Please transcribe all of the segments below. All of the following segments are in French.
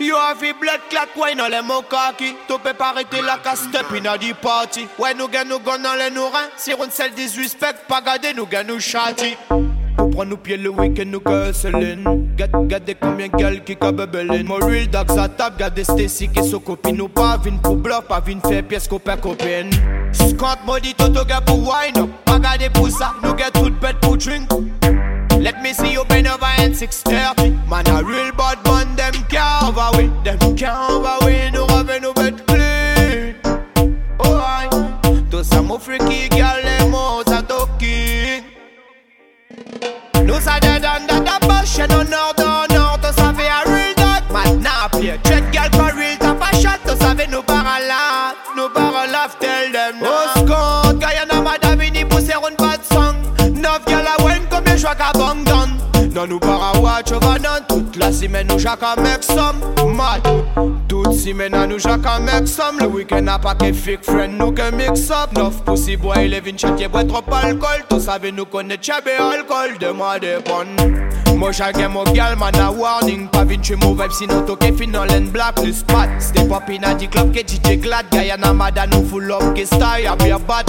You have a blood clot wine on les mocaки Tu peux pas arrêter la casse-tête a the party. Ouais nous gagne nous gon dans les nourrins. Si on celle des respect pas garder nous gagne nous châti Pour prendre nos pieds le week-end nous que Céline Gade combien gal qui ka bebelin Mon real dogs à table gade Stacy qui so copine. Nous pas vin pour bluff pas vin faire pièce copain copine. Scott modi toto gars pour wine up. Pas garder pour ça nous get tout bête pour drink. Let me see you bend over and 630 Man a real bad overwin Nous nous bête clean. Oh aïe Tout ça freaky girl les mots ça talking. Nous ça dead under the bush And no nord no nord Tout ça fait a real dog. Maintenant play Check girl for real T'as pas shot Tout ça fait nous barre là Nous Tell them Oh Scott Guyana madame pousse un bad song. Neuf gal a wen comme je ka bang down Non nous para watch over none Toute la semaine nous jacka make some Mad Toute semaine à nous jacka make some Le week-end a pas que fake friend nous que mix up Neuf pussy boy est vin chat boit trop alcool. Tout savez nous connaît chabé alcool De moi des bonnes. Moi chacun mon gal man a warning. Pas vin chez mon vibe sinon toke fin dans l'en blacklist Pat Step up in a the club que DJ glad. Guyana mad nous full up que style a be a bad.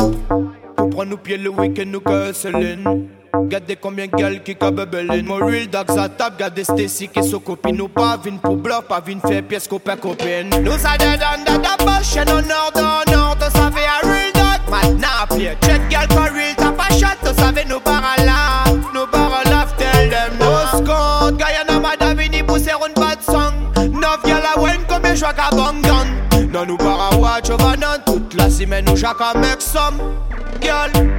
Pour prendre nos pieds le week-end, nous que Céline. Gade konbyen gel ki ka bebelen Mo real dogs a tap Gade Stacy ki sou kopi Nou pa vin pou blok Pa vin fe piyes kope kopen Nou sa dedan da da bashe Nou nor do nor To save a real dog. Mat na plye Chet gel pa real tap a shot To save nou para la Nou para laf tel dem. Nou skot Guyana mada vini puse run bad song. Nov gel a wen konbyen jwa ka bong gang Nan nou para watch over nan Tout la simen nou jaka mek som Gel